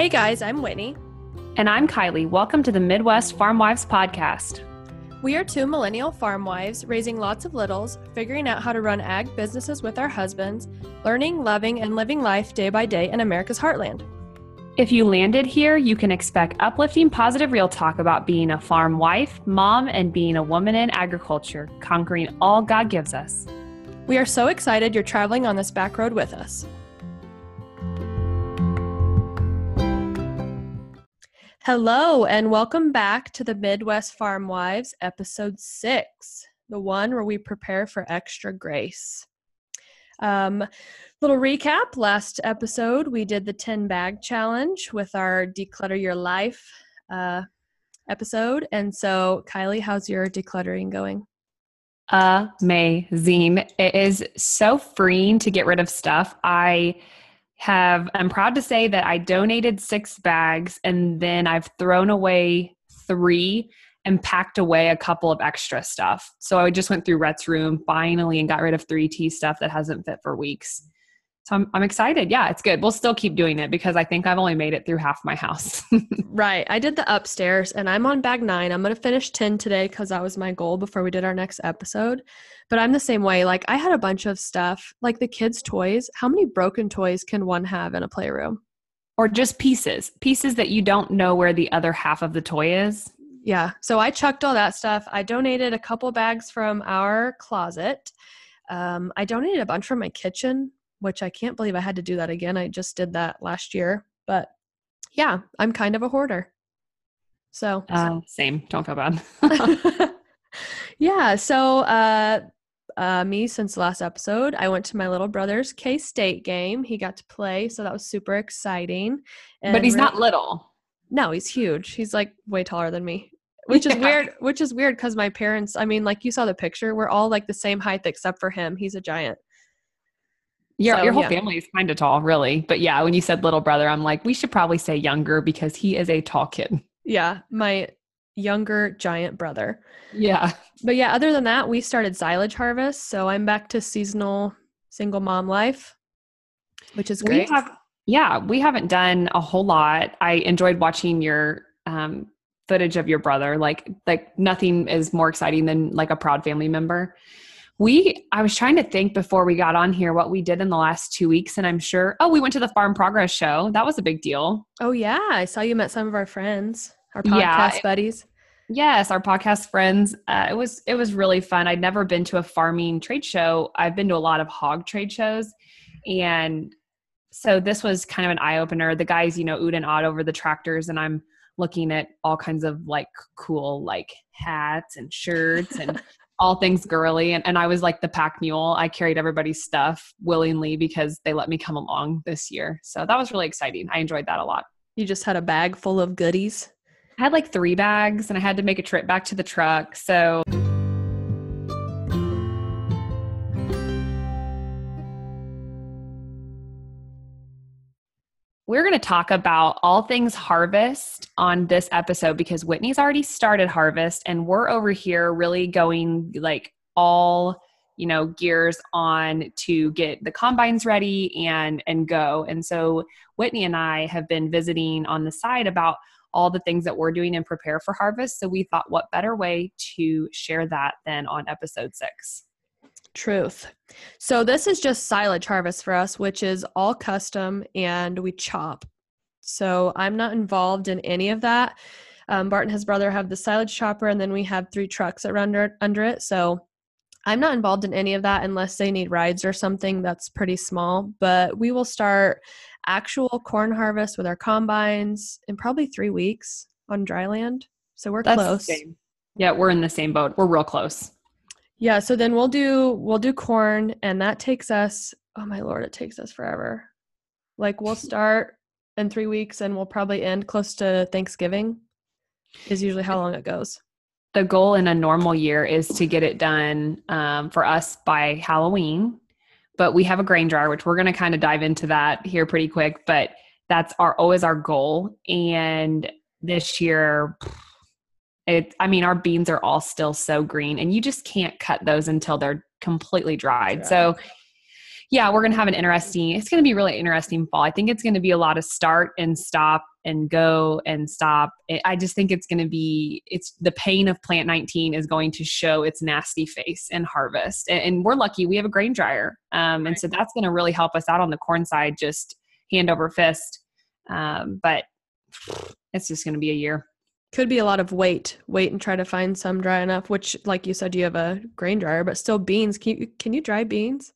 Hey guys, I'm Whitney. And I'm Kylie. Welcome to the Midwest Farm Wives Podcast. We are two millennial farm wives raising lots of littles, figuring out how to run ag businesses with our husbands, learning, loving, and living life day by day in America's heartland. If you landed here, you can expect uplifting, positive real talk about being a farm wife, mom, and being a woman in agriculture, conquering all God gives us. We are so excited you're traveling on this back road with us. Hello, and welcome back to the Midwest Farm Wives, episode six, the one where we prepare for extra grace. Um, little recap last episode, we did the 10 bag challenge with our Declutter Your Life uh, episode. And so, Kylie, how's your decluttering going? Amazing. It is so freeing to get rid of stuff. I have I'm proud to say that I donated 6 bags and then I've thrown away 3 and packed away a couple of extra stuff. So I just went through Rhett's room finally and got rid of 3T stuff that hasn't fit for weeks. So I'm, I'm excited. Yeah, it's good. We'll still keep doing it because I think I've only made it through half my house. right. I did the upstairs and I'm on bag nine. I'm going to finish 10 today because that was my goal before we did our next episode. But I'm the same way. Like I had a bunch of stuff, like the kids' toys. How many broken toys can one have in a playroom? Or just pieces, pieces that you don't know where the other half of the toy is. Yeah. So I chucked all that stuff. I donated a couple bags from our closet. Um, I donated a bunch from my kitchen which I can't believe I had to do that again. I just did that last year. But yeah, I'm kind of a hoarder. So, uh, same. Don't feel bad. yeah. So, uh, uh, me since the last episode, I went to my little brother's K State game. He got to play, so that was super exciting. And but he's really, not little. No, he's huge. He's like way taller than me, which is yeah. weird. Which is weird because my parents. I mean, like you saw the picture, we're all like the same height except for him. He's a giant. Your, so, your whole yeah. family is kind of tall, really. But yeah, when you said little brother, I'm like, we should probably say younger because he is a tall kid. Yeah, my younger giant brother. Yeah. But yeah, other than that, we started silage harvest. So I'm back to seasonal single mom life, which is great. We have, yeah, we haven't done a whole lot. I enjoyed watching your um, footage of your brother. Like, like nothing is more exciting than like a proud family member we i was trying to think before we got on here what we did in the last two weeks and i'm sure oh we went to the farm progress show. That was a big deal. Oh yeah. I saw you met some of our friends our podcast yeah, buddies. Yes our podcast friends. Uh, it was it was really fun. I'd never been to a farming trade show. I've been to a lot of hog trade shows. And so this was kind of an eye-opener. The guys you know oot and odd over the tractors and i'm looking at all kinds of like cool like hats and shirts and all things girly and, and i was like the pack mule. I carried everybody's stuff willingly because they let me come along this year. So that was really exciting. I enjoyed that a lot. You just had a bag full of goodies? I had like three bags and i had to make a trip back to the truck. So We're going to talk about all things harvest on this episode because Whitney's already started harvest and we're over here really going like all you know gears on to get the combines ready and and go. And so whitney and i have been visiting on the side about all the things that we're doing and prepare for harvest. So we thought what better way to share that than on episode six Truth. So this is just silage harvest for us, which is all custom and we chop. So I'm not involved in any of that. Um, Bart and his brother have the silage chopper, and then we have three trucks that run under, under it. So I'm not involved in any of that unless they need rides or something that's pretty small. But we will start actual corn harvest with our combines in probably three weeks on dry land. So we're that's close. Yeah, we're in the same boat. We're real close. Yeah, so then we'll do we'll do corn and that takes us oh my lord, it takes us forever. Like we'll start in 3 weeks and we'll probably end close to Thanksgiving is usually how long it goes. The goal in a normal year is to get it done um, for us by Halloween, but we have a grain dryer, which we're going to kind of dive into that here pretty quick. But that's our always our goal. And this year, it, I mean, our beans are all still so green, and you just can't cut those until they're completely dried. So, yeah, we're going to have an interesting, it's going to be really interesting fall. I think it's going to be a lot of start and stop and go and stop. I just think it's going to be, it's the pain of plant 19 is going to show its nasty face in harvest. And, and we're lucky we have a grain dryer. Um, and so that's going to really help us out on the corn side, just hand over fist. Um, but it's just going to be a year. Could be a lot of wait, wait and try to find some dry enough, which like you said, you have a grain dryer, but still beans. Can you, can you dry beans?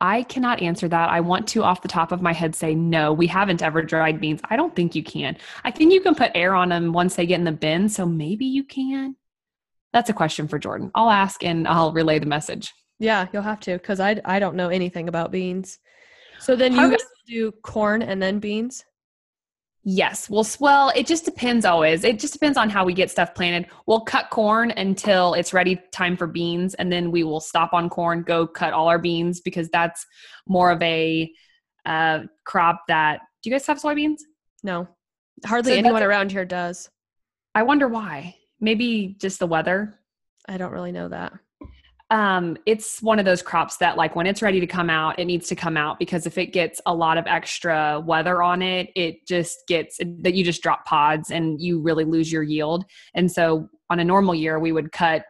I cannot answer that. I want to, off the top of my head, say no. We haven't ever dried beans. I don't think you can. I think you can put air on them once they get in the bin, so maybe you can. That's a question for Jordan. I'll ask and I'll relay the message. Yeah, you'll have to because I I don't know anything about beans. So then you guys do corn and then beans. Yes. Well, well, it just depends always. It just depends on how we get stuff planted. We'll cut corn until it's ready time for beans and then we will stop on corn, go cut all our beans because that's more of a uh, crop that Do you guys have soybeans? No. Hardly so anyone around here does. I wonder why. Maybe just the weather. I don't really know that um, it's one of those crops that like when it's ready to come out it needs to come out because if it gets a lot of extra weather on it it just gets that you just drop pods and you really lose your yield. And so on a normal year we would cut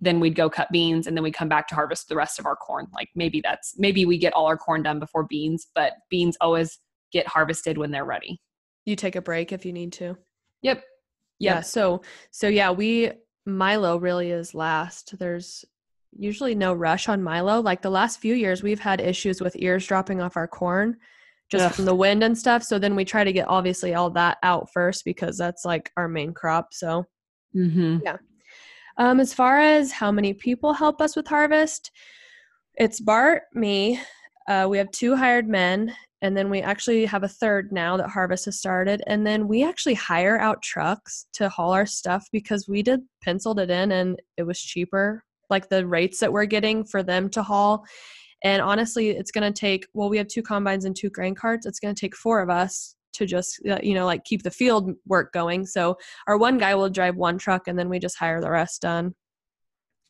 then we'd go cut beans and then we come back to harvest the rest of our corn. Like maybe that's maybe we get all our corn done before beans but beans always get harvested when they're ready. You take a break if you need to. Yep, yep. yeah so so yeah we milo really is last. There's usually no rush on Milo. Like the last few years, we've had issues with ears dropping off our corn just Ugh. from the wind and stuff. So then we try to get obviously all that out first because that's like our main crop. So, mm-hmm. yeah. Um, as far as how many people help us with harvest, it's Bart, me. Uh, we have two hired men, and then we actually have a third now that harvest has started. And then we actually hire out trucks to haul our stuff because we did penciled it in and it was cheaper like the rates that we're getting for them to haul. And honestly, it's going to take, well, we have two combines and two grain carts. It's going to take four of us to just, uh, you know, like keep the field work going. So our one guy will drive one truck and then we just hire the rest done.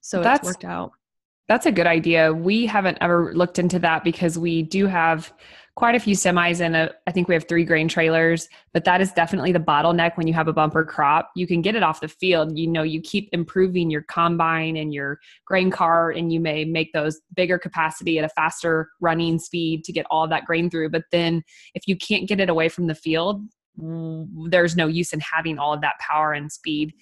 So that's worked out. That's a good idea. We haven't ever looked into that because we do have quite a few semis and a, I think we have three grain trailers, but that is definitely the bottleneck when you have a bumper crop. You can get it off the field. You know, you keep improving your combine and your grain cart, and you may make those bigger capacity at a faster running speed to get all that grain through. But then if you can't get it away from the field, there's no use in having all of that power and speed.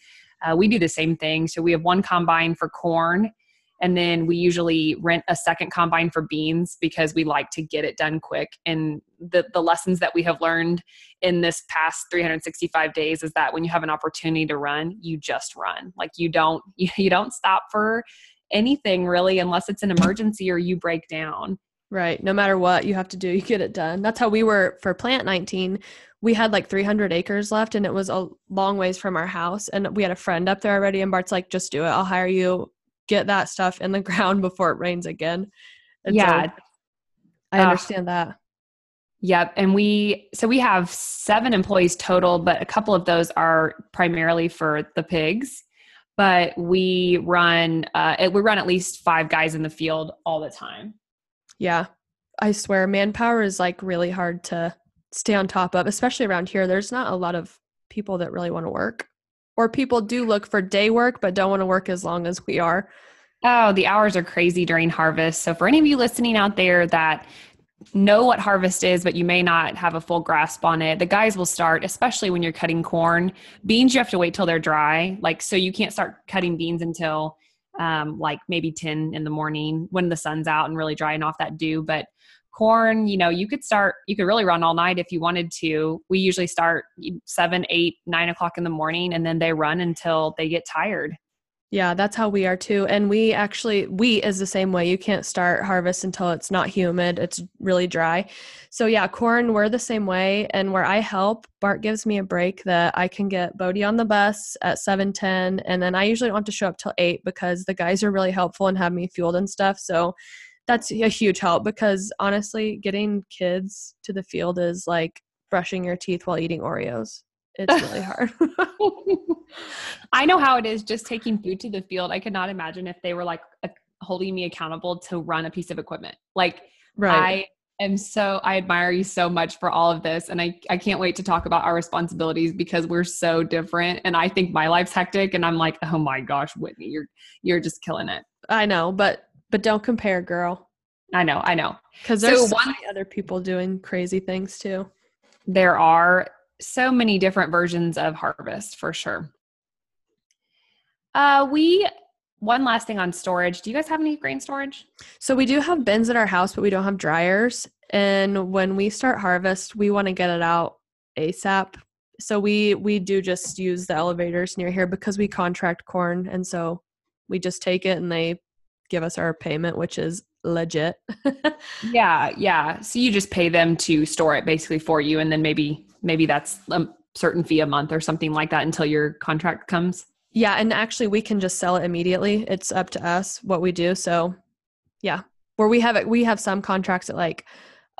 Uh, we do the same thing. So we have one combine for corn and then we usually rent a second combine for beans because we like to get it done quick. And the the lessons that we have learned in this past 365 days is that when you have an opportunity to run you just run. Like you don't you, you don't stop for anything really unless it's an emergency or you break down. Right. No matter what you have to do you get it done. That's how we were for plant 19 we had like 300 acres left and it was a long ways from our house. And we had a friend up there already and bart's like just do it. I'll hire you get that stuff in the ground before it rains again. And yeah. So I understand uh, that. Yep. And we, so we have seven employees total, but a couple of those are primarily for the pigs. But we run, uh, we run at least five guys in the field all the time. Yeah. I swear, manpower is like really hard to stay on top of, especially around here. There's not a lot of people that really want to work or people do look for day work but don't want to work as long as we are. Oh, the hours are crazy during harvest. So for any of you listening out there that know what harvest is, but you may not have a full grasp on it, the guys will start, especially when you're cutting corn. Beans, you have to wait till they're dry. Like, so you can't start cutting beans until um, like maybe 10 in the morning when the sun's out and really drying off that dew. But corn you know you could start you could really run all night if you wanted to. We usually start seven eight nine o'clock in the morning and then they run until they get tired. Yeah that's how we are too. And we actually wheat is the same way. You can't start harvest until it's not humid. It's really dry. So yeah corn we're the same way. And where i help bart gives me a break that i can get bodie on the bus at 7.10 and then i usually don't have to show up till 8 because the guys are really helpful and have me fueled and stuff. So that's a huge help because honestly, getting kids to the field is like brushing your teeth while eating Oreos. It's really hard. I know how it is just taking food to the field. I could not imagine if they were like a holding me accountable to run a piece of equipment. Like Right. I am so I admire you so much for all of this and I I can't wait to talk about our responsibilities because we're so different and I think my life's hectic and I'm like, "Oh my gosh, Whitney, you're you're just killing it." I know, but but don't compare, girl. I know, I know. Because there's so one- many other people doing crazy things too. There are so many different versions of harvest for sure. Uh we one last thing on storage. Do you guys have any grain storage? So we do have bins at our house, but we don't have dryers. And when we start harvest, we want to get it out ASAP. So we we do just use the elevators near here because we contract corn, and so we just take it and they give us our payment, which is legit. Yeah, yeah. So you just pay them to store it basically for you, and then maybe maybe that's a certain fee a month or something like that until your contract comes. yeah, and actually we can just sell it immediately. It's up to us what we do. So yeah, where we have it, we have some contracts at like,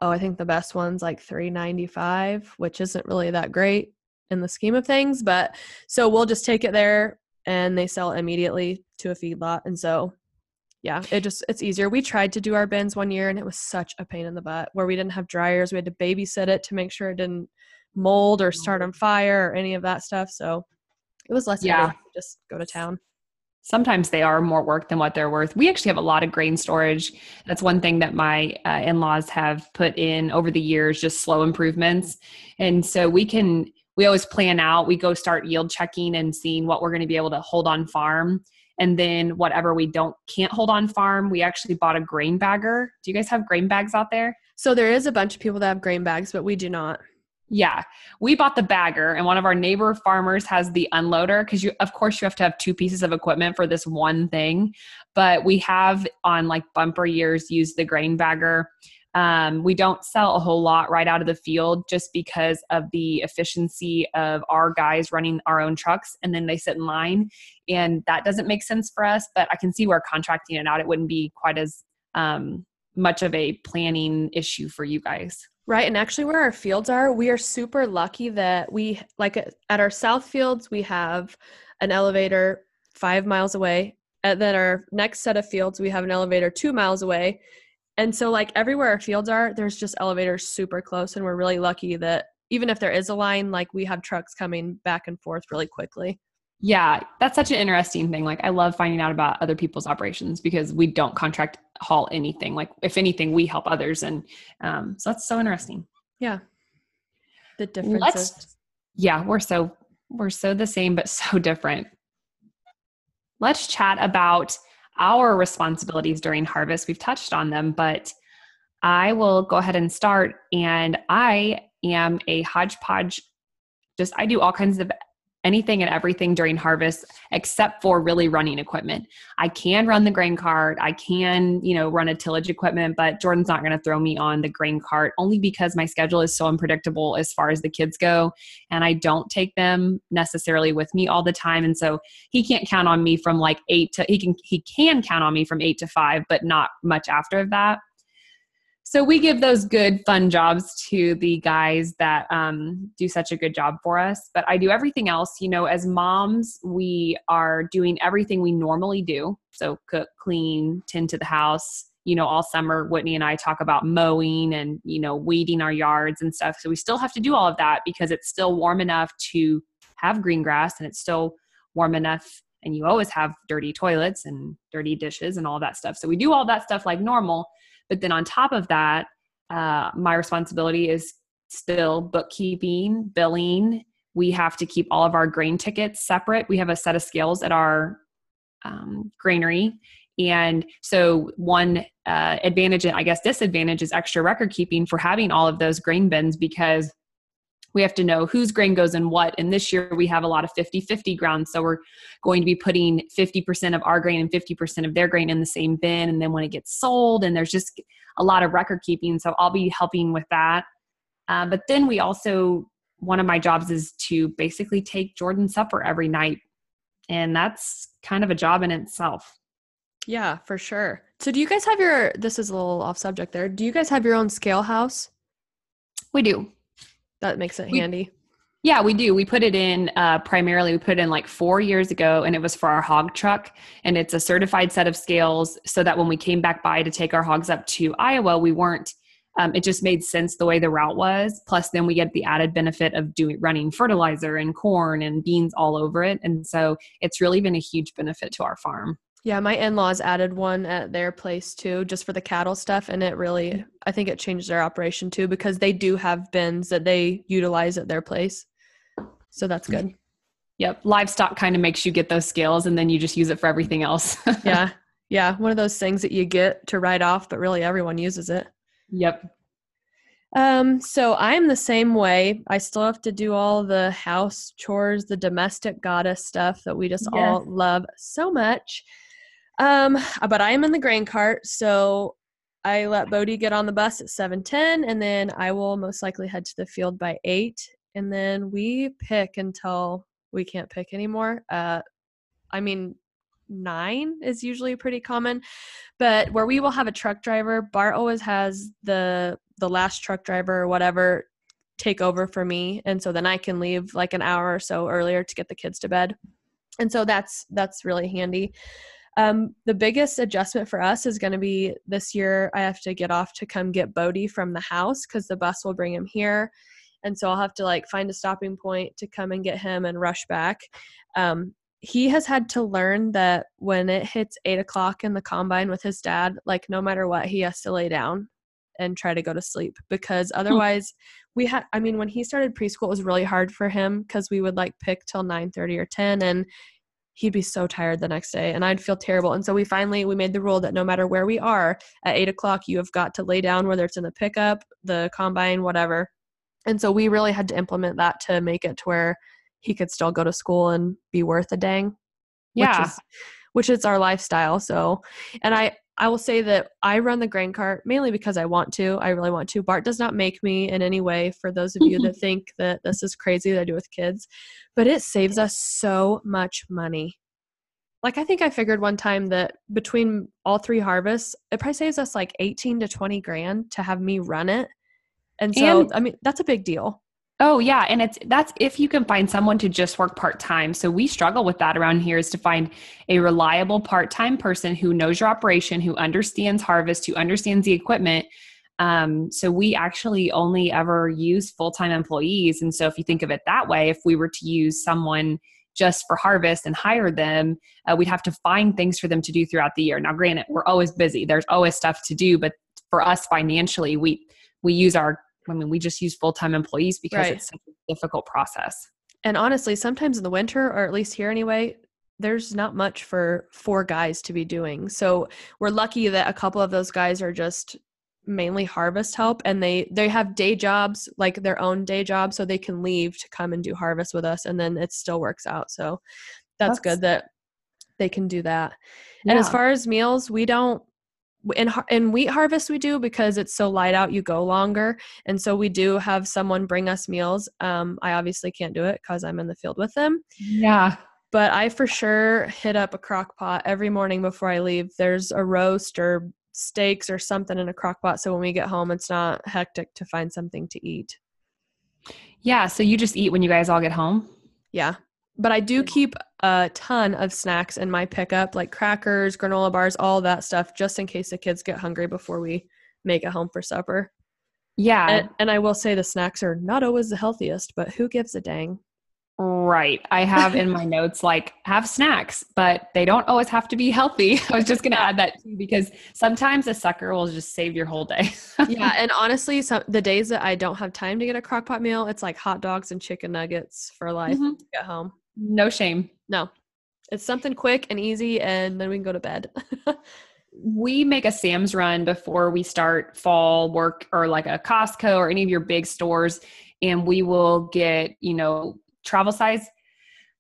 oh, I think the best one's like three ninety five, which isn't really that great in the scheme of things. But so we'll just take it there and they sell it immediately to a feedlot. And so yeah, it just it's easier. We tried to do our bins one year and it was such a pain in the butt where we didn't have dryers. We had to babysit it to make sure it didn't mold or start on fire or any of that stuff. So it was less Yeah. to just go to town. Sometimes they are more work than what they're worth. We actually have a lot of grain storage. That's one thing that my uh, in laws have put in over the years, just slow improvements. And so we can, we always plan out, we go start yield checking and seeing what we're going to be able to hold on farm. And then whatever we don't can't hold on farm, we actually bought a grain bagger. Do you guys have grain bags out there? So there is a bunch of people that have grain bags, but we do not. Yeah, we bought the bagger, and one of our neighbor farmers has the unloader because you, of course, you have to have two pieces of equipment for this one thing. But we have on like bumper years used the grain bagger. Um, we don't sell a whole lot right out of the field just because of the efficiency of our guys running our own trucks and then they sit in line. And that doesn't make sense for us, but I can see where contracting it out, it wouldn't be quite as um, much of a planning issue for you guys. Right. And actually, where our fields are, we are super lucky that we, like at at our south fields, we have an elevator five miles away. And then our next set of fields, we have an elevator two miles away. And so, like everywhere our fields are, there's just elevators super close. And we're really lucky that even if there is a line, like we have trucks coming back and forth really quickly. Yeah, that's such an interesting thing. Like, I love finding out about other people's operations because we don't contract haul anything. Like, if anything, we help others, and um, so that's so interesting. Yeah. The differences. Let's, yeah, we're so we're so the same but so different. Let's chat about our responsibilities during harvest. We've touched on them, but I will go ahead and start. And I am a hodgepodge. Just I do all kinds of anything and everything during harvest except for really running equipment. I can run the grain cart, I can, you know, run a tillage equipment, but Jordan's not going to throw me on the grain cart only because my schedule is so unpredictable as far as the kids go and I don't take them necessarily with me all the time and so he can't count on me from like 8 to he can he can count on me from 8 to 5 but not much after that. So we give those good, fun jobs to the guys that um, do such a good job for us. But I do everything else. You know, as moms, we are doing everything we normally do. So cook, clean, tend to the house. You know, all summer, Whitney and I talk about mowing and, you know, weeding our yards and stuff. So we still have to do all of that because it's still warm enough to have green grass and it's still warm enough. And you always have dirty toilets and dirty dishes and all that stuff. So we do all that stuff like normal. But then on top of that, uh, my responsibility is still bookkeeping, billing. We have to keep all of our grain tickets separate. We have a set of scales at our um, granary. And so, one uh, advantage and I guess disadvantage is extra record keeping for having all of those grain bins because we have to know whose grain goes in what. And this year we have a lot of 50 50 ground. So we're going to be putting 50% of our grain and 50% of their grain in the same bin. And then when it gets sold, and there's just a lot of record keeping. So I'll be helping with that. Uh, but then we also, one of my jobs is to basically take Jordan supper every night. And that's kind of a job in itself. Yeah, for sure. So do you guys have your this is a little off subject there. Do you guys have your own scale house? We do. That makes it We- handy. Yeah, we do. We put it in uh, primarily, we put it in like four years ago, and it was for our hog truck. And it's a certified set of scales so that when we came back by to take our hogs up to Iowa, we weren't, um, it just made sense the way the route was. Plus, then we get the added benefit of doing running fertilizer and corn and beans all over it. And so it's really been a huge benefit to our farm. Yeah, my in laws added one at their place too, just for the cattle stuff. And it really, I think it changed their operation too, because they do have bins that they utilize at their place. So that's good. Yep. Livestock kind of makes you get those skills and then you just use it for everything else. yeah. Yeah. One of those things that you get to write off, but really everyone uses it. Yep. Um, so I'm the same way. I still have to do all the house chores, the domestic goddess stuff that we just yes. all love so much. Um, but I am in the grain cart, so I let Bodie get on the bus at 7:10 and then I will most likely head to the field by 8 and then we pick until we can't pick anymore. Uh, I mean, nine is usually pretty common, but where we will have a truck driver, Bart always has the the last truck driver or whatever take over for me, and so then I can leave like an hour or so earlier to get the kids to bed, and so that's that's really handy. Um, the biggest adjustment for us is going to be this year. I have to get off to come get Bodie from the house because the bus will bring him here and so I'll have to like find a stopping point to come and get him and rush back. Um, he has had to learn that when it hits eight o'clock in the combine with his dad, like no matter what, he has to lay down and try to go to sleep because hmm. otherwise we had i mean when he started preschool it was really hard for him because we would like pick till 9 30 or 10 and he'd be so tired the next day and i'd feel terrible and so we finally we made the rule that no matter where we are at 8 o'clock you have got to lay down whether it's in the pickup the combine whatever and so we really had to implement that to make it to where he could still go to school and be worth a dang. Yeah. Which is, which is our lifestyle. So, and I, I will say that I run the grain cart mainly because I want to. I really want to. Bart does not make me in any way for those of you mm-hmm. that think that this is crazy that I do with kids, but it saves us so much money. Like I think I figured one time that between all three harvests, it probably saves us like 18 to 20 grand to have me run it and so, and, I mean, that's a big deal. Oh yeah, and it's that's if you can find someone to just work part-time. So we struggle with that around here is to find a reliable part-time person who knows your operation, who understands harvest, who understands the equipment. Um, so we actually only ever use full-time employees. And so if you think of it that way, if we were to use someone just for harvest and hire them, uh, we'd have to find things for them to do throughout the year. Now, granted, we're always busy. There's always stuff to do, but for us financially, we we use our I mean, we just use full time employees because right. it's such a difficult process. And honestly, sometimes in the winter, or at least here anyway, there's not much for four guys to be doing. So we're lucky that a couple of those guys are just mainly harvest help and they they have day jobs like their own day job so they can leave to come and do harvest with us and then it still works out so that's, that's good that they can do that yeah. and as far as meals we don't in in wheat harvest we do because it's so light out you go longer. And so we do have someone bring us meals. Um, i obviously can't do it because i'm in the field with them. Yeah. But i for sure hit up a crock pot every morning before i leave. There's a roast or steaks or something in a crock pot so when we get home it's not hectic to find something to eat. Yeah so you just eat when you guys all get home? Yeah but I do keep a ton of snacks in my pickup, like crackers, granola bars, all that stuff, just in case the kids get hungry before we make it home for supper. Yeah. And, and I will say the snacks are not always the healthiest, but who gives a dang? Right. I have in my notes like have snacks, but they don't always have to be healthy. I was just going to add that too because sometimes a sucker will just save your whole day. yeah, and honestly, some the days that I don't have time to get a crockpot meal, it's like hot dogs and chicken nuggets for life mm-hmm. to get home. No shame. No. It's something quick and easy, and then we can go to bed. we make a Sam's run before we start fall work or like a Costco or any of your big stores. And we will get, you know, travel size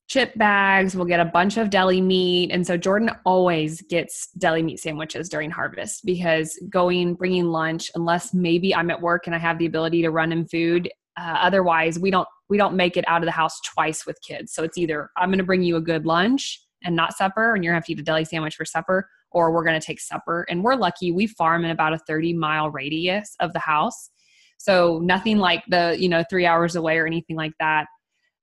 chip bags. We'll get a bunch of deli meat. And so Jordan always gets deli meat sandwiches during harvest because going, bringing lunch, unless maybe I'm at work and I have the ability to run in food, uh, otherwise we don't we don't make it out of the house twice with kids. So it's either I'm going to bring you a good lunch and not supper, and you're going to have to eat a deli sandwich for supper, or we're going to take supper. And we're lucky we farm in about a 30 mile radius of the house. So nothing like the, you know, three hours away or anything like that.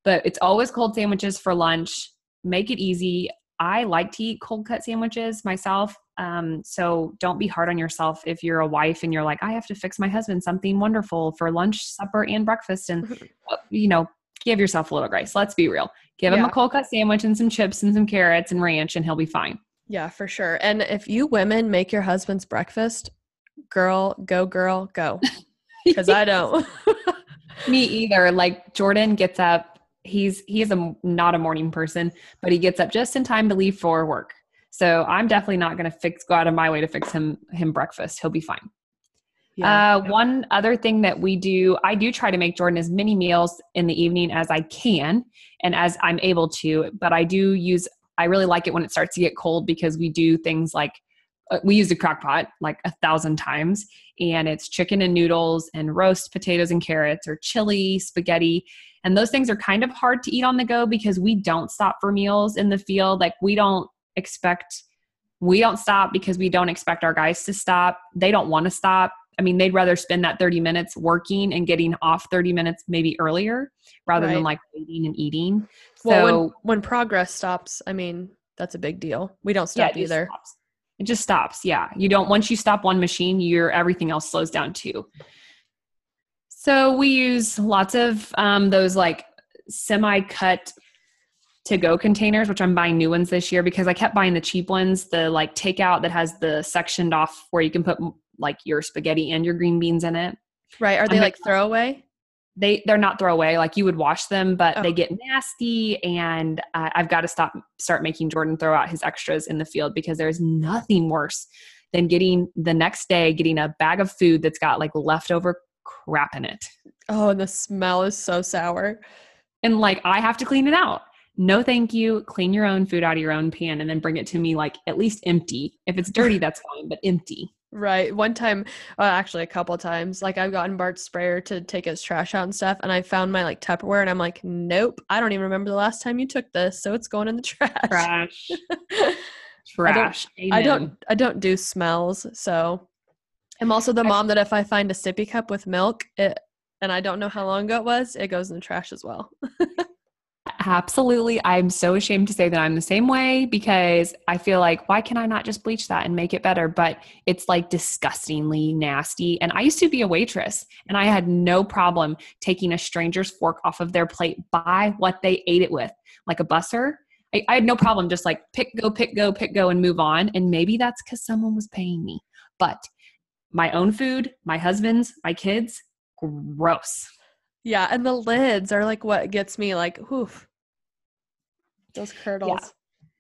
but it's always cold sandwiches for lunch. Make it easy. I like to eat cold cut sandwiches myself. Um, so don't be hard on yourself if you're a wife and you're like, I have to fix my husband something wonderful for lunch, supper, and breakfast. And, uh, you know, give yourself a little grace. Let's be real. Give yeah. him a cold cut sandwich and some chips and some carrots and ranch, and he'll be fine. Yeah, for sure. And if you women make your husband's breakfast, girl, go, girl, go. Because I don't. Me either. Like Jordan gets up. He's he is a not a morning person, but he gets up just in time to leave for work. So I'm definitely not going to fix go out of my way to fix him him breakfast. He'll be fine. Yeah. Uh, one other thing that we do, I do try to make Jordan as many meals in the evening as I can and as I'm able to, but I do use, I really like it when it starts to get cold because we do things like Uh, we use a crock pot like a thousand times and it's chicken and noodles and roast potatoes and carrots or chili spaghetti and those things are kind of hard to eat on the go because we don't stop for meals in the field like we don't expect we don't stop because we don't expect our guys to stop they don't want to stop I mean, they'd rather spend that 30 minutes working and getting off 30 minutes maybe earlier rather right. than like waiting and eating. Well, so when, when, progress stops, I mean, that's a big deal. We don't stop yeah, either. Stops. It just stops. Yeah. You don't, once you stop one machine, your everything else slows down too. So we use lots of um, those like semi cut to go containers, which I'm buying new ones this year because I kept buying the cheap ones, the like takeout that has the sectioned off where you can put like your spaghetti and your green beans in it. Right. Are they like throwaway? They they're not throwaway. Like you would wash them, but oh. they get nasty, and uh, I've got to stop start making Jordan throw out his extras in the field because there's nothing worse than getting the next day getting a bag of food that's got like leftover crap in it. Oh, and the smell is so sour. And like I have to clean it out. No, thank you. Clean your own food out of your own pan and then bring it to me like at least empty. If it's dirty, that's fine, but empty. Right. One time, uh, actually a couple times, like I've gotten Bart's sprayer to take his trash out and stuff, and I found my like Tupperware, and I'm like, nope, I don't even remember the last time you took this, so it's going in the trash. Trash. trash. I don't, I don't. I don't do smells, so I'm also the mom that if I find a sippy cup with milk, it and I don't know how long ago it was, it goes in the trash as well. Absolutely. I'm so ashamed to say that I'm the same way because I feel like, why can I not just bleach that and make it better? But it's like disgustingly nasty. And I used to be a waitress and I had no problem taking a stranger's fork off of their plate by what they ate it with, like a busser. I, I had no problem just like pick, go, pick, go, pick, go, and move on. And maybe that's because someone was paying me. But my own food, my husband's, my kids, gross. Yeah, and the lids are like what gets me like, oof. Those curdles. Yeah.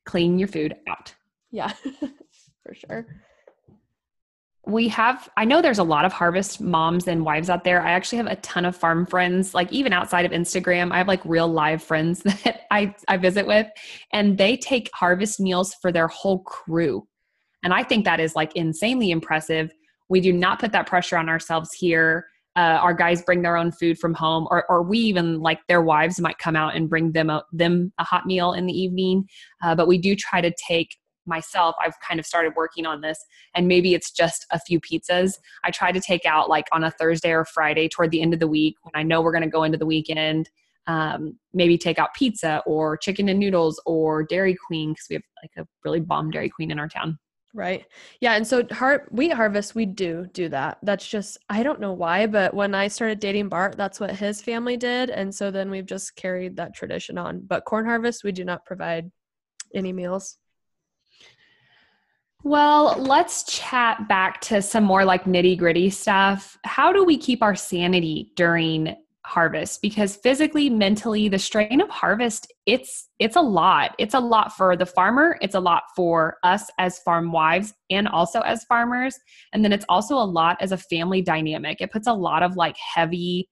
Clean your food out. Yeah, for sure. We have, I know there's a lot of harvest moms and wives out there. I actually have a ton of farm friends, like even outside of Instagram. I have like real live friends that I, I visit with, and they take harvest meals for their whole crew. And I think that is like insanely impressive. We do not put that pressure on ourselves here uh, our guys bring their own food from home or, or we even like their wives might come out and bring them a, them a hot meal in the evening. Uh, but we do try to take myself i've kind of started working on this and maybe it's just a few pizzas. I try to take out like on a thursday or friday toward the end of the week when i know we're going to go into the weekend um, maybe take out pizza or chicken and noodles or dairy queen because we have like a really bomb dairy queen in our town Right. Yeah. And so har- wheat harvest, we do do that. That's just, I don't know why, but when I started dating Bart, that's what his family did. And so then we've just carried that tradition on. But corn harvest, we do not provide any meals. Well, let's chat back to some more like nitty gritty stuff. How do we keep our sanity during harvest because physically mentally the strain of harvest it's it's a lot. It's a lot for the farmer. It's a lot for us as farm wives and also as farmers. And then it's also a lot as a family dynamic. It puts a lot of like heavy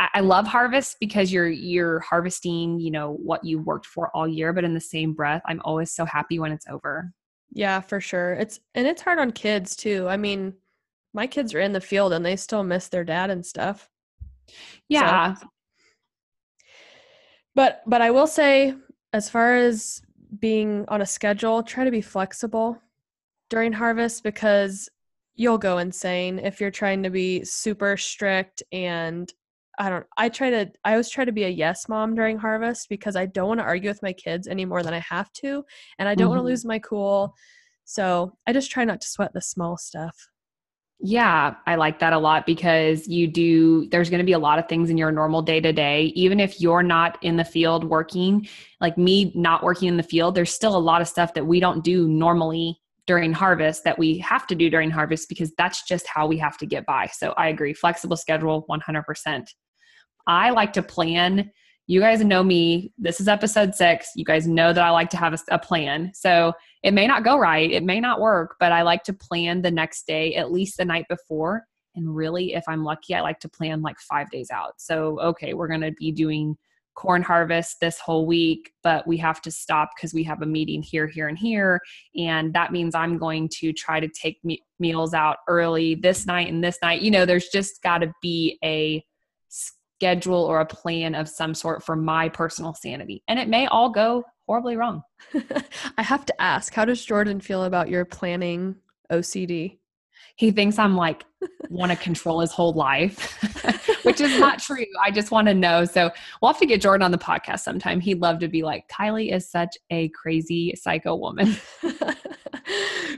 I, love harvest because you're you're harvesting you know what you worked for all year but in the same breath i'm always so happy when it's over. Yeah for sure. It's and it's hard on kids too. I mean my kids are in the field and they still miss their dad and stuff yeah. So, but but I will say as far as being on a schedule, try to be flexible during harvest because you'll go insane if you're trying to be super strict and I don't I try to I always try to be a yes mom during harvest because I don't want to argue with my kids any more than I have to and I don't want Mhm. to lose my cool. So, I just try not to sweat the small stuff. Yeah, I like that a lot because you do, there's going to be a lot of things in your normal day to day. Even if you're not in the field working, like me not working in the field, there's still a lot of stuff that we don't do normally during harvest that we have to do during harvest because that's just how we have to get by. So I agree. Flexible schedule, 100%. I like to plan. You guys know me. This is episode six. You guys know that I like to have a, a plan. So it may not go right, it may not work, but I like to plan the next day, at least the night before. And really, if I'm lucky, I like to plan like five days out. So, okay, we're going to be doing corn harvest this whole week, but we have to stop because we have a meeting here, here, and here. And that means I'm going to try to take me- meals out early this night and this night. You know, there's just got to be a schedule or a plan of some sort for my personal sanity. And it may all go horribly wrong. I have to ask, how does Jordan feel about your planning OCD? He thinks I'm like want to control his whole life, which is not true. I just want to know. So we'll have to get Jordan on the podcast sometime. He'd love to be like, Kylie is such a crazy psycho woman.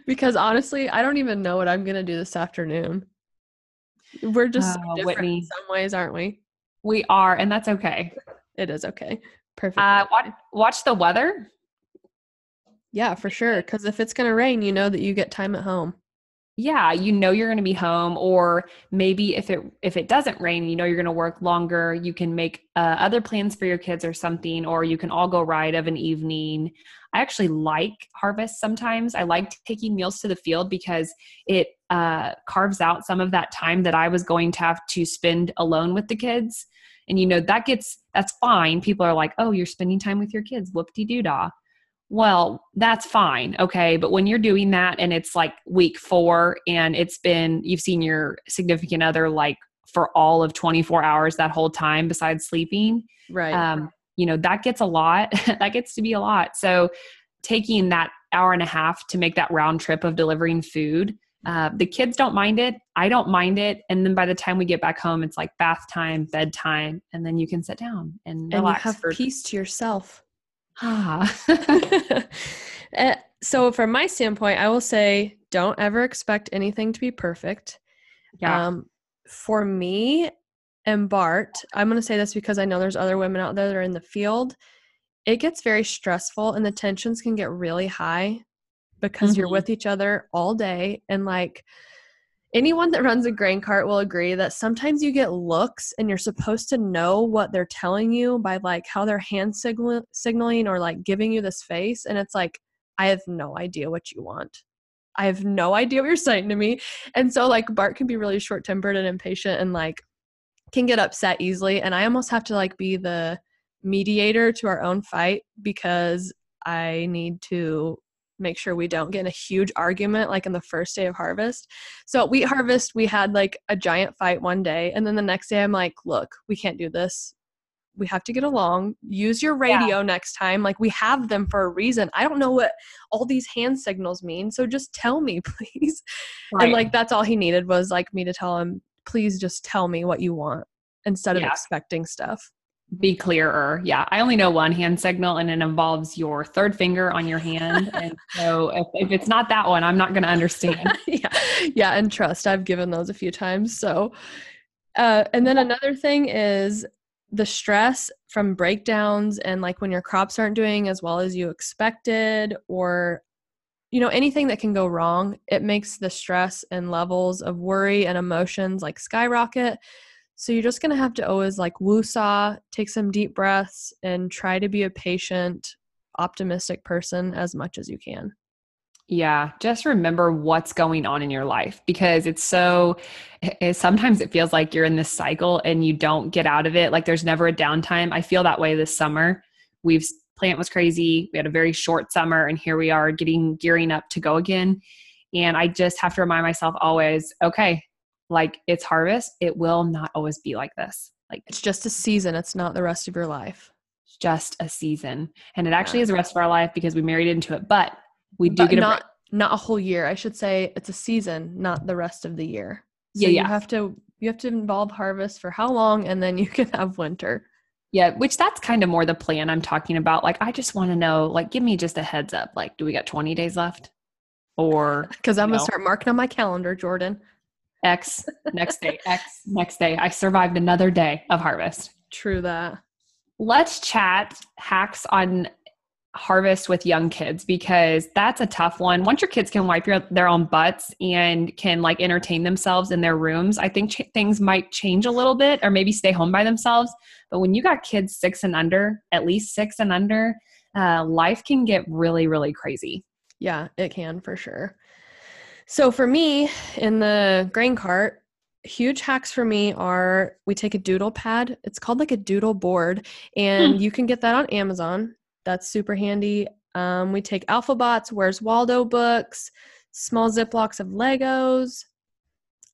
because honestly, I don't even know what I'm going to do this afternoon. We're just so Oh, different in some ways, aren't we? We are, and that's okay. It is okay. Perfect. Uh, watch, watch the weather. yeah, for sure. Because if it's going to rain, you know that you get time at home. yeah you know you're going to be home or maybe if it if it doesn't rain you know you're going to work longer you can make uh, other plans for your kids or something or you can all go ride of an evening i actually like harvest sometimes i like taking meals to the field because it uh, carves out some of that time that i was going to have to spend alone with the kids and you know that gets that's fine people are like oh you're spending time with your kids whoop-de-doo-dah well, that's fine. Okay. But when you're doing that and it's like week four and it's been, you've seen your significant other like for all of 24 hours that whole time besides sleeping, Right. um, you know, that gets a lot. that gets to be a lot. So taking that hour and a half to make that round trip of delivering food, uh, the kids don't mind it. I don't mind it. And then by the time we get back home, it's like bath time, bedtime, and then you can sit down and and you relax have for peace to yourself. ah. Eh, so, from my standpoint, I will say don't ever expect anything to be perfect. yeah. Um, for me and Bart, I'm going to say this because I know there's other women out there that are in the field. It gets very stressful and the tensions can get really high because you're Mhm. with each other all day. And like anyone that runs a grain cart will agree that sometimes you get looks and you're supposed to know what they're telling you by like how they're hand signal- signaling or like giving you this face. And it's like, I have no idea what you want. I have no idea what you're saying to me. And so like Bart can be really short tempered and impatient and like can get upset easily. And I almost have to like be the mediator to our own fight because I need to make sure we don't get in a huge argument like in the first day of harvest. So at wheat harvest, we had like a giant fight one day. And then the next day I'm like, look, we can't do this. We have to get along. Use your radio next time. Like we have them for a reason. I don't know what all these hand signals mean. So just tell me, please. And like that's all he needed was like me to tell him, please just tell me what you want instead of Yeah. expecting stuff. Be clearer. Yeah, I only know one hand signal, and it involves your third finger on your hand. and so, if, if it's not that one, I'm not going to understand. yeah. Yeah. And trust, I've given those a few times. So, uh, and then another thing is the stress from breakdowns and like when your crops aren't doing as well as you expected or you know anything that can go wrong it makes the stress and levels of worry and emotions like skyrocket so you're just going to have to always like woosah take some deep breaths and try to be a patient optimistic person as much as you can Yeah, just remember what's going on in your life because it's so it, sometimes it feels like you're in this cycle and you don't get out of it. Like there's never a downtime. I feel that way this summer. We've plant was crazy. We had a very short summer and here we are getting gearing up to go again. And I just have to remind myself always, okay, like it's harvest. It will not always be like this. Like it's just a season it's not the rest of your life it's just a season. And it actually Yeah. is the rest of our life because we married into it. But we do But get a not not a whole year i should say it's a season not the rest of the year so Yeah, you have to You have to involve harvest for how long and then you can have winter. Yeah, which that's kind of more the plan I'm talking about. Like, I just want to know, like, give me just a heads up. Like, do we got 20 days left? Or Because I'm going to start marking on my calendar, Jordan. X next day, X next day. I survived another day of harvest. True that. Let's chat hacks on harvest with young kids because that's a tough one. Once your kids can wipe your, their own butts and can like entertain themselves in their rooms, I think ch- things might change a little bit or maybe stay home by themselves. But when you got kids six and under, at least six and under, uh, life can get really, really crazy. Yeah, it can for sure. So for me in the grain cart, huge hacks for me are we take a doodle pad. It's called like a doodle board, and you can get that on Amazon. That's super handy. Um, we take Alphabots, Where's Waldo books, small Ziplocs of Legos.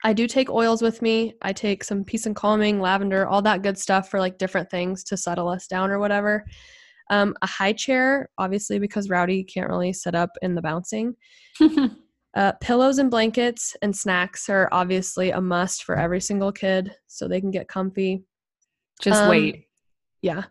I do take oils with me. I take some peace and calming, lavender, all that good stuff for like different things to settle us down or whatever. Um, a high chair, obviously, because Rowdy can't really sit up in the bouncing. Uh, pillows and blankets and snacks are obviously a must for every single kid so they can get comfy. Just Um, wait. Yeah,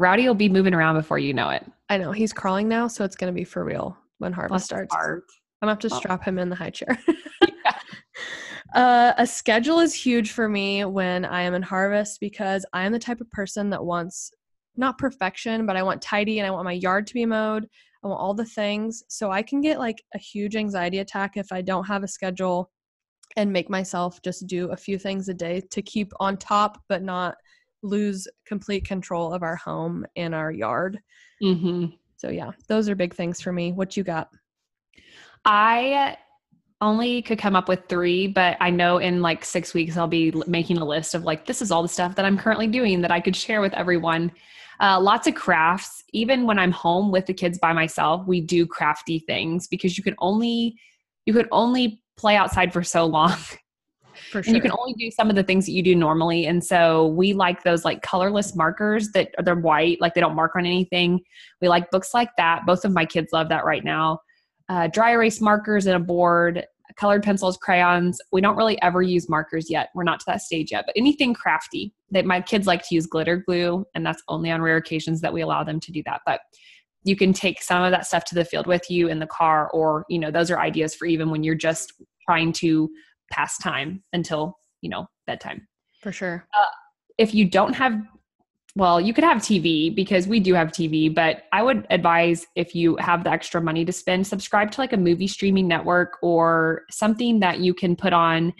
Rowdy will be moving around before you know it. I know. He's crawling now, so it's going to be for real when harvest starts. I'm going to have to Oh. strap him in the high chair. uh, a schedule is huge for me when I am in harvest because I am the type of person that wants not perfection, but I want tidy and I want my yard to be mowed. I want all the things. So I can get like a huge anxiety attack if I don't have a schedule and make myself just do a few things a day to keep on top, but not lose complete control of our home and our yard. hmm So yeah, those are big things for me. What you got? I only could come up with three, but I know in like six weeks I'll be making a list of like, this is all the stuff that I'm currently doing that I could share with everyone. Uh, lots of crafts. Even when I'm home with the kids by myself, we do crafty things because you can only you could only play outside for so long. For and you can only do some of the things that you do normally. And so we like those like colorless markers that are they're white like they don't mark on anything. We like books like that. Both of my kids love that right now. Uh, dry erase markers and a board colored pencils crayons. We don't really ever use markers yet. We're not to that stage yet but anything crafty that my kids like to use glitter glue and that's only on rare occasions that we allow them to do that but you can take some of that stuff to the field with you in the car or you know those are ideas for even when you're just trying to pass time until you know bedtime. For sure. Uh, if you don't have well you could have tv because we do have tv but i would advise if you have the extra money to spend subscribe to like a movie streaming network or something that you can put on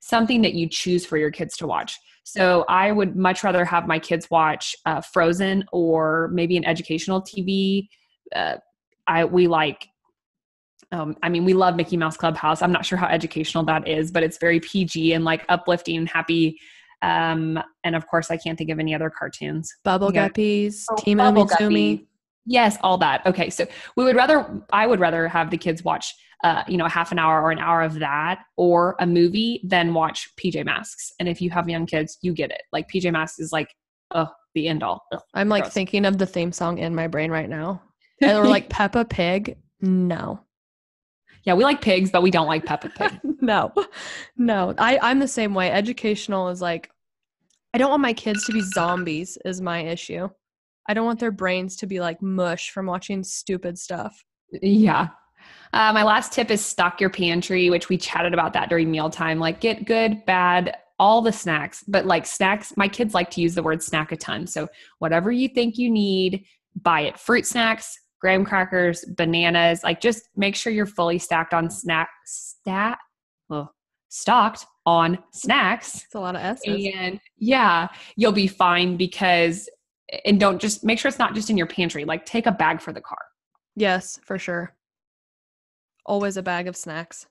something that you choose for your kids to watch so i would much rather have my kids watch uh, frozen or maybe an educational tv uh, i we like um, I mean, we love Mickey Mouse Clubhouse. I'm not sure how educational that is, but it's very PG and like uplifting and happy. Um, and of course, I can't think of any other cartoons. Bubble Yeah. Guppies, Oh, Team Bubble Umizoomi. Yes, all that. Okay, so we would rather, I would rather have the kids watch, uh, you know, half an hour or an hour of that or a movie than watch PJ Masks. And if you have young kids, you get it. Like PJ Masks is like, oh, the end all. Ugh. I'm like Gross. thinking of the theme song in my brain right now. And we're like Peppa Pig. No. Yeah, we like pigs, but we don't like Peppa Pig. no. No. I, I'm the same way. Educational is like I don't want my kids to be zombies is my issue. I don't want their brains to be like mush from watching stupid stuff. Yeah. Uh, my last tip is stock your pantry, which we chatted about that during mealtime. Like, get good, bad, all the snacks, but like snacks, my kids like to use the word snack a ton. So, whatever you think you need, buy it. Fruit snacks, graham crackers, bananas. Like, just make sure you're fully stacked on snack, stat, oh, stocked on snacks. It's a lot of S's. And yeah, you'll be fine because, and don't just make sure it's not just in your pantry. Like, take a bag for the car. Yes, for sure. Always a bag of snacks.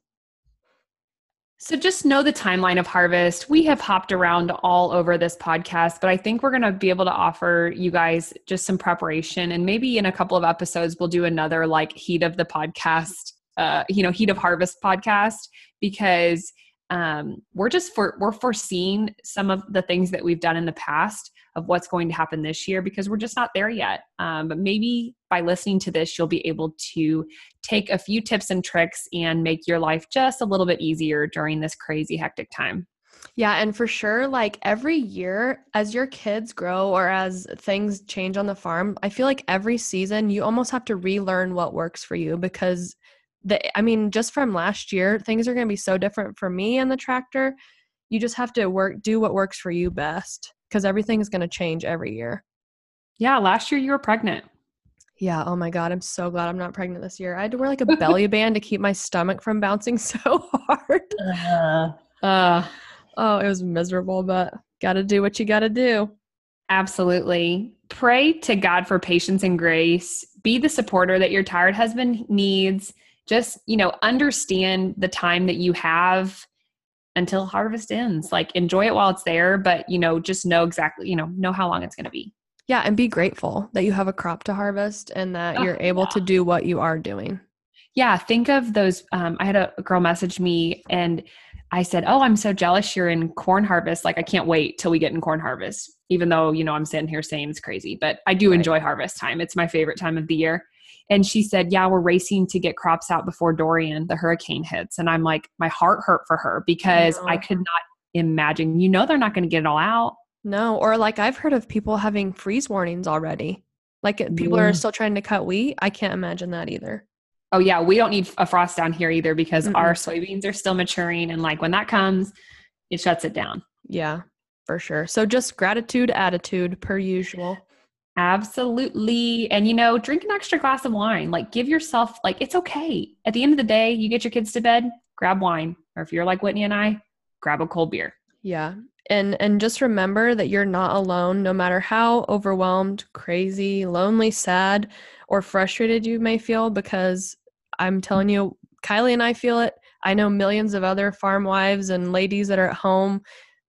So just know the timeline of harvest. We have hopped around all over this podcast, but I think we're going to be able to offer you guys just some preparation and maybe in a couple of episodes we'll do another like heat of the podcast uh you know heat of harvest podcast because um we're just for we're foreseeing some of the things that we've done in the past of what's going to happen this year because we're just not there yet. Um, but maybe by listening to this, you'll be able to take a few tips and tricks and make your life just a little bit easier during this crazy, hectic time. Yeah, and for sure, like every year as your kids grow or as things change on the farm, I feel like every season you almost have to relearn what works for you because the I mean, just from last year, things are going to be so different for me and the tractor. You just have to work do what works for you best because everything is going to change every year. Yeah, last year you were pregnant. Yeah, oh my god, I'm so glad I'm not pregnant this year. I had to wear like a belly band to keep my stomach from bouncing so hard. Uh, uh Oh, it was miserable, but got to do what you got to do. Absolutely. Pray to God for patience and grace. Be the supporter that your tired husband needs. Just, you know, understand the time that you have until harvest ends. Like enjoy it while it's there, but, you know, just know exactly, you know, know how long it's going to be. Yeah, and be grateful that you have a crop to harvest and that oh, you're able yeah. to do what you are doing. Yeah, think of those. Um, I had a girl message me and I said, Oh, I'm so jealous you're in corn harvest. Like, I can't wait till we get in corn harvest, even though, you know, I'm sitting here saying it's crazy, but I do right. enjoy harvest time. It's my favorite time of the year. And she said, Yeah, we're racing to get crops out before Dorian, the hurricane hits. And I'm like, my heart hurt for her because I, I could not imagine, you know, they're not going to get it all out. No, or like I've heard of people having freeze warnings already. Like people yeah. are still trying to cut wheat. I can't imagine that either oh yeah, we don't need a frost down here either because mm our soybeans are still maturing. And like when that comes, it shuts it down. Yeah, for sure. So just gratitude, attitude per usual. Absolutely. And you know, drink an extra glass of wine. Like give yourself like it's okay. At the end of the day, you get your kids to bed, grab wine. Or if you're like Whitney and I, grab a cold beer. Yeah. And and just remember that you're not alone no matter how overwhelmed, crazy, lonely, sad, or frustrated you may feel because I'm telling you, Kylie and I feel it. I know millions of other farm wives and ladies that are at home,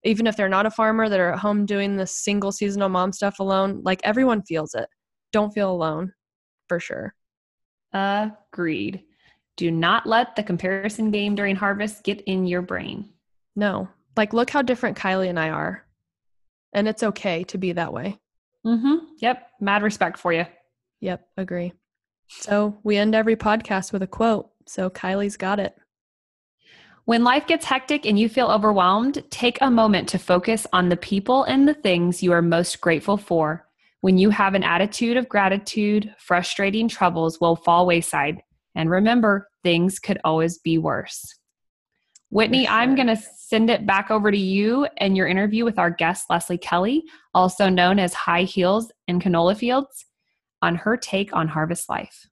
even if they're not a farmer, that are at home doing the single seasonal mom stuff alone. Like everyone feels it. Don't feel alone for sure. Agreed. Do not let the comparison game during harvest get in your brain. No. Like, look how different Kylie and I are. And it's okay to be that way. Mm-hmm. Yep. Mad respect for you. Yep. Agree. So we end every podcast with a quote. So Kylie's got it. When life gets hectic and you feel overwhelmed, take a moment to focus on the people and the things you are most grateful for. When you have an attitude of gratitude, frustrating troubles will fall wayside. And remember, things could always be worse. Whitney, sure. I'm going to send it back over to you and your interview with our guest, Lesley Kelly, also known as High Heels and Canola Fields on her take on harvest life.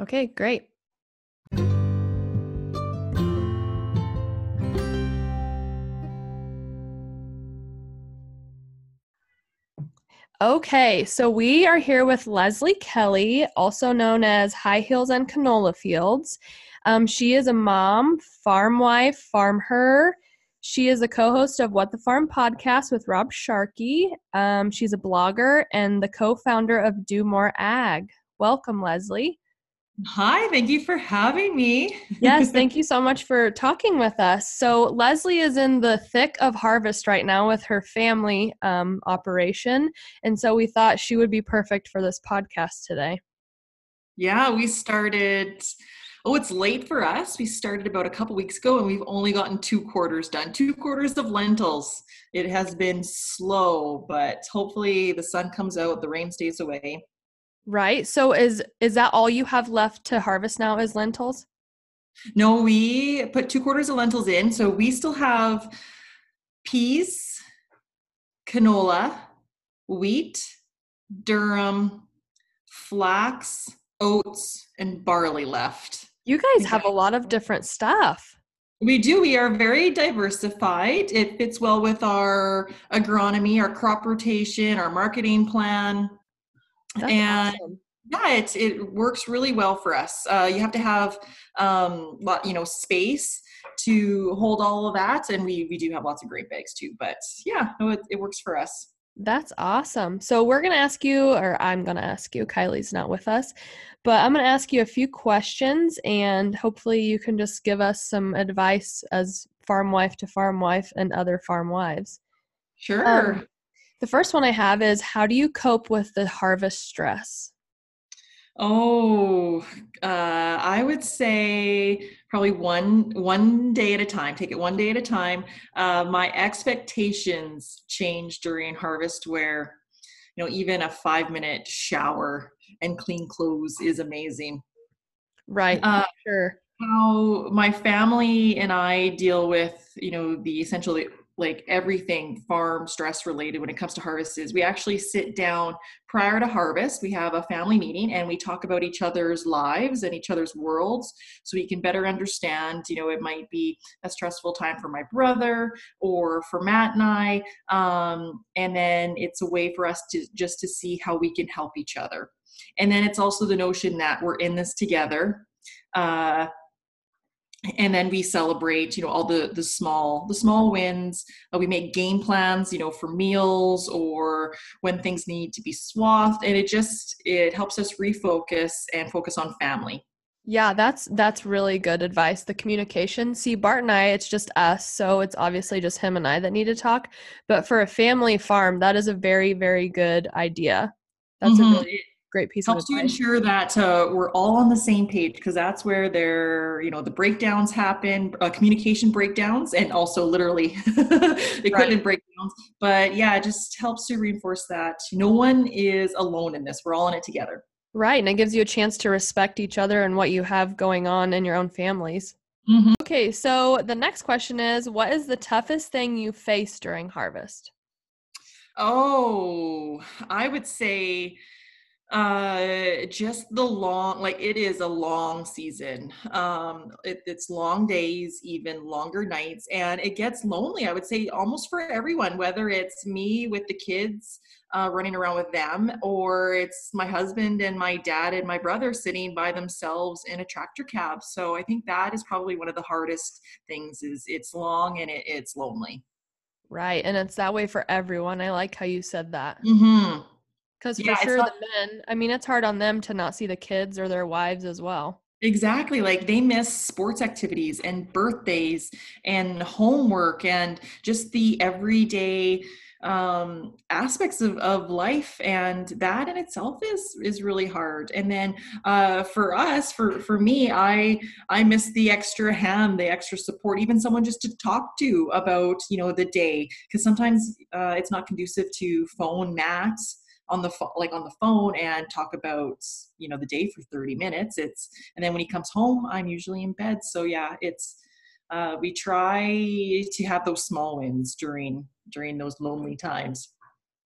Okay, great. Okay, so we are here with Lesley Kelly, also known as High Heels and Canola Fields. Um, she is a mom, farm wife, farm her, she is a co host of What the Farm podcast with Rob Sharkey. Um, she's a blogger and the co founder of Do More Ag. Welcome, Lesley. Hi, thank you for having me. yes, thank you so much for talking with us. So, Lesley is in the thick of harvest right now with her family um, operation. And so, we thought she would be perfect for this podcast today. Yeah, we started oh, it's late for us. We started about a couple weeks ago and we've only gotten two quarters done, two quarters of lentils. It has been slow, but hopefully the sun comes out, the rain stays away. Right. So is is that all you have left to harvest now is lentils? No, we put two quarters of lentils in. So we still have peas, canola, wheat, durum, flax, oats, and barley left. You guys have a lot of different stuff. We do. We are very diversified. It fits well with our agronomy, our crop rotation, our marketing plan. That's and awesome. yeah, it, it works really well for us. Uh, you have to have, um, lot, you know, space to hold all of that. And we, we do have lots of great bags too, but yeah, no, it, it works for us. That's awesome. So we're going to ask you, or I'm going to ask you, Kylie's not with us, but I'm going to ask you a few questions and hopefully you can just give us some advice as farm wife to farm wife and other farm wives. Sure. Um, the first one I have is how do you cope with the harvest stress? Oh, uh, I would say probably one one day at a time. Take it one day at a time. Uh, my expectations change during harvest, where you know even a five minute shower and clean clothes is amazing. Right. Uh, sure. How my family and I deal with you know the essentially like everything farm stress related when it comes to harvest is we actually sit down prior to harvest we have a family meeting and we talk about each other's lives and each other's worlds so we can better understand you know it might be a stressful time for my brother or for matt and i um, and then it's a way for us to just to see how we can help each other. And then it's also the notion that we're in this together uh, and then we celebrate you know all the the small the small wins. Uh, we make game plans you know for meals or when things need to be swathed. And it just it helps us refocus and focus on family. Yeah that's that's really good advice the communication. See bart and i it's just us so it's obviously just him and i that need to talk. But for a family farm that is a very very good idea. That's mm-hmm. a really great piece helps to ensure that uh, we're all on the same page because that's where there you know the breakdowns happen uh, communication breakdowns and also literally equipment right. breakdowns. But yeah it just helps to reinforce that no one is alone in this we're all in it together. Right and it gives you a chance to respect each other and what you have going on in your own families. Mm-hmm. okay so the next question is what is the toughest thing you face during harvest? Oh i would say uh just the long like it is a long season. Um it, it's long days even longer nights and it gets lonely i would say almost for everyone whether it's me with the kids uh, running around with them or it's my husband and my dad and my brother sitting by themselves in a tractor cab. So i think that is probably one of the hardest things is it's long and it, it's lonely. Right and it's that way for everyone. I like how you said that. Mm-hmm because for yeah, sure, not- the men, I mean, it's hard on them to not see the kids or their wives as well. Exactly. Like they miss sports activities and birthdays and homework and just the everyday um, aspects of, of life and that in itself is is really hard and then uh, for us for for me i i miss the extra hand the extra support even someone just to talk to about you know the day because sometimes uh, it's not conducive to phone mats on the phone like on the phone and talk about you know the day for 30 minutes it's and then when he comes home i'm usually in bed so yeah it's uh, we try to have those small wins during during those lonely times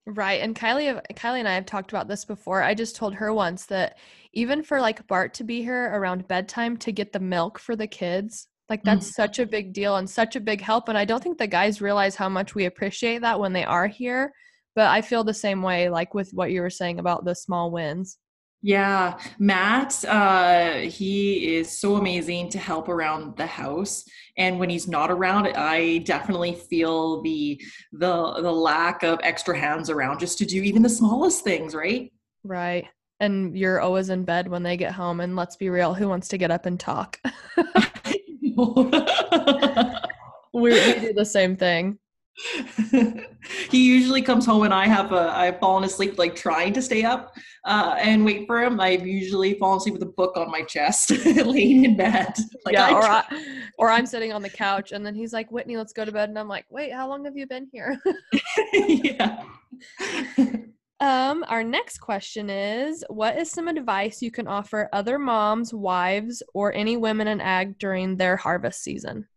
Right. And Kylie Kylie and I have talked about this before. I just told her once that even for like Bart to be here around bedtime to get the milk for the kids, like that's mm-hmm. such a big deal and such a big help and I don't think the guys realize how much we appreciate that when they are here but I feel the same way, like with what you were saying about the small wins. Yeah, Matt, uh, he is so amazing to help around the house. And when he's not around, I definitely feel the the the lack of extra hands around just to do even the smallest things, right? Right. And you're always in bed when they get home. And let's be real, who wants to get up and talk? we, we do the same thing. he usually comes home and I have a I've fallen asleep like trying to stay up uh, and wait for him. I've usually fallen asleep with a book on my chest, laying in bed. Like, yeah, I or I, or I'm sitting on the couch and then he's like, "Whitney, let's go to bed," and I'm like, "Wait, how long have you been here?" yeah. Um, our next question is What is some advice you can offer other moms, wives, or any women in ag during their harvest season?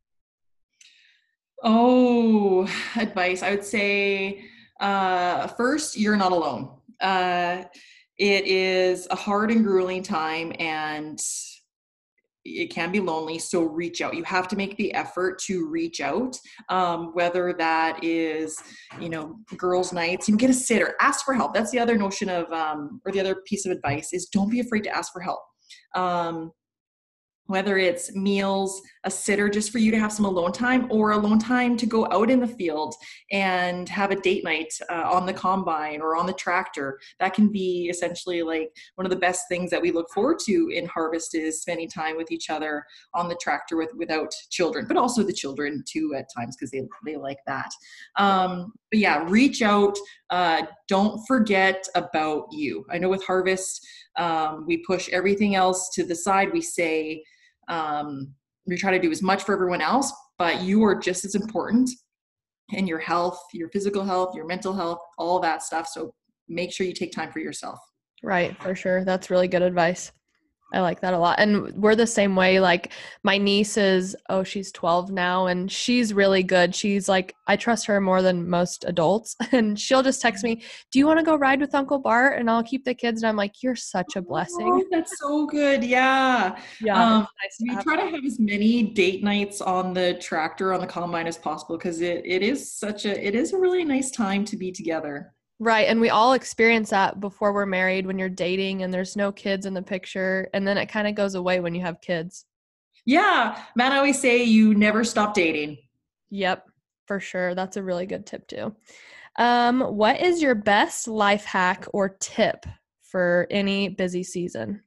Oh, advice. I would say uh, first, you're not alone. Uh, it is a hard and grueling time and it can be lonely so reach out you have to make the effort to reach out um, whether that is you know girls nights you get a sitter ask for help that's the other notion of um, or the other piece of advice is don't be afraid to ask for help um, whether it's meals a sitter just for you to have some alone time or alone time to go out in the field and have a date night uh, on the combine or on the tractor. That can be essentially like one of the best things that we look forward to in harvest is spending time with each other on the tractor with without children but also the children too at times because they, they like that. Um, but yeah reach out uh, don't forget about you. I know with harvest um, we push everything else to the side. We say um, we try to do as much for everyone else, but you are just as important in your health, your physical health, your mental health, all that stuff. So make sure you take time for yourself. Right, for sure. That's really good advice. I like that a lot. And we're the same way. Like my niece is, oh, she's 12 now and she's really good. She's like, I trust her more than most adults. And she'll just text me, Do you want to go ride with Uncle Bart? And I'll keep the kids. And I'm like, You're such a blessing. Oh, that's so good. Yeah. Yeah. Um, nice we try to have as many date nights on the tractor on the combine as possible because it, it is such a it is a really nice time to be together. Right. And we all experience that before we're married when you're dating and there's no kids in the picture. And then it kind of goes away when you have kids. Yeah. Man, I always say you never stop dating. Yep, for sure. That's a really good tip, too. Um, what is your best life hack or tip for any busy season?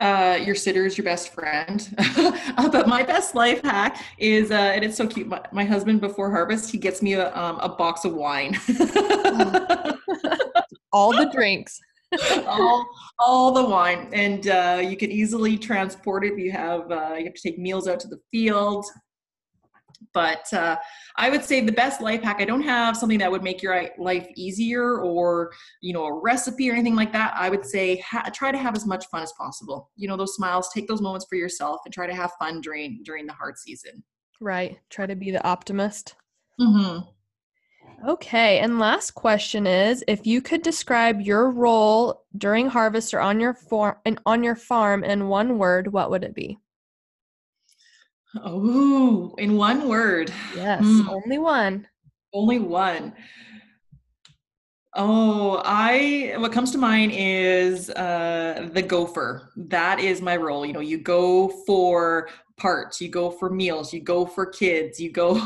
Uh, your sitter is your best friend. uh, but my best life hack is, uh, and it's so cute. My, my, husband before harvest, he gets me a, um, a box of wine. all the drinks. all, all the wine, and uh, you can easily transport it. You have, uh, you have to take meals out to the field. But uh, I would say the best life hack. I don't have something that would make your life easier, or you know, a recipe or anything like that. I would say ha- try to have as much fun as possible. You know, those smiles. Take those moments for yourself, and try to have fun during during the hard season. Right. Try to be the optimist. Mm-hmm. Okay, and last question is if you could describe your role during harvest or on your farm and on your farm in one word, what would it be? Oh, in one word. Yes, mm. only one. Only one. Oh, I what comes to mind is uh the gopher. That is my role. You know, you go for parts, you go for meals, you go for kids, you go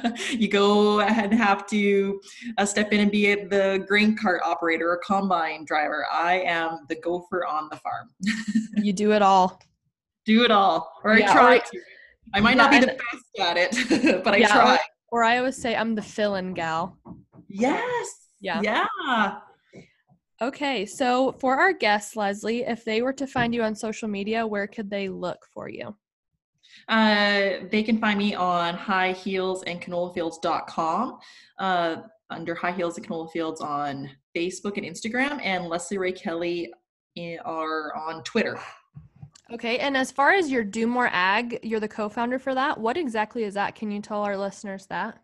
you go and have to uh, step in and be a, the grain cart operator or combine driver. I am the gopher on the farm. you do it all. Do it all. Or yeah, I try or, to. I might yeah, not be the best at it, but I yeah, try. Or, or I always say I'm the fill-in gal. Yes. Yeah. Yeah. Okay, so for our guests, Lesley, if they were to find you on social media, where could they look for you? Uh, they can find me on highheelsandcanolafields.com, uh, under High Heels and Canola Fields on Facebook and Instagram, and Lesley Ray Kelly are on Twitter. Okay, and as far as your Do More Ag, you're the co-founder for that. What exactly is that? Can you tell our listeners that?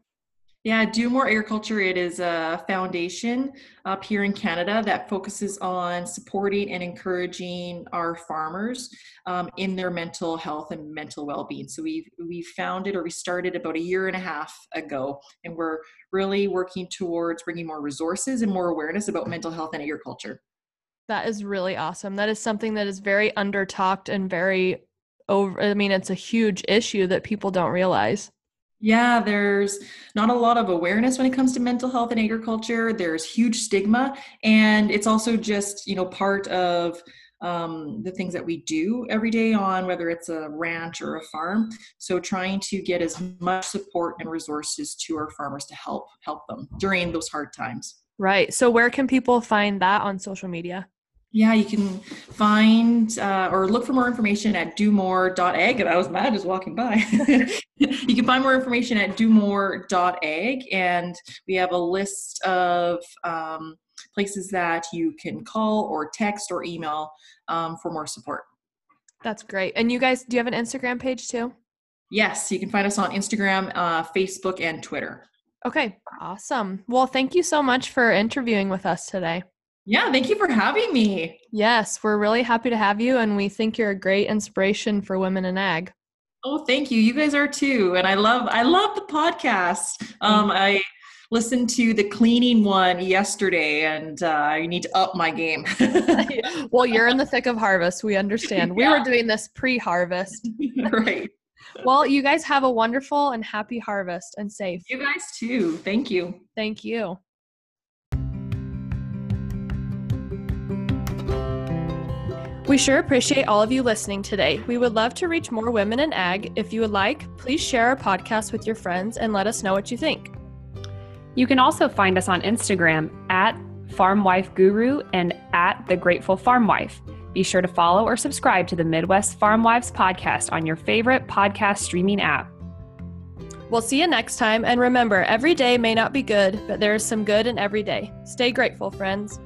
Yeah, Do More Agriculture. It is a foundation up here in Canada that focuses on supporting and encouraging our farmers um, in their mental health and mental well-being. So we we founded or we started about a year and a half ago, and we're really working towards bringing more resources and more awareness about mental health and agriculture. That is really awesome. That is something that is very under talked and very over. I mean, it's a huge issue that people don't realize. Yeah, there's not a lot of awareness when it comes to mental health in agriculture. There's huge stigma, and it's also just you know part of um, the things that we do every day on whether it's a ranch or a farm. So trying to get as much support and resources to our farmers to help help them during those hard times. Right. So where can people find that on social media? Yeah, you can find uh, or look for more information at domore.ag. And I was mad just walking by. you can find more information at domore.ag, and we have a list of um, places that you can call or text or email um, for more support. That's great. And you guys, do you have an Instagram page too? Yes, you can find us on Instagram, uh, Facebook, and Twitter. Okay, awesome. Well, thank you so much for interviewing with us today. Yeah, thank you for having me. Yes, we're really happy to have you, and we think you're a great inspiration for women in ag. Oh, thank you. You guys are too, and I love I love the podcast. Um, I listened to the cleaning one yesterday, and uh, I need to up my game. well, you're in the thick of harvest. We understand. We yeah. were doing this pre-harvest. right. Well, you guys have a wonderful and happy harvest and safe. You guys too. Thank you. Thank you. We sure appreciate all of you listening today. We would love to reach more women in ag. If you would like, please share our podcast with your friends and let us know what you think. You can also find us on Instagram at Farmwife Guru and at The Grateful Farmwife. Be sure to follow or subscribe to the Midwest Farm Wives podcast on your favorite podcast streaming app. We'll see you next time, and remember every day may not be good, but there is some good in every day. Stay grateful, friends.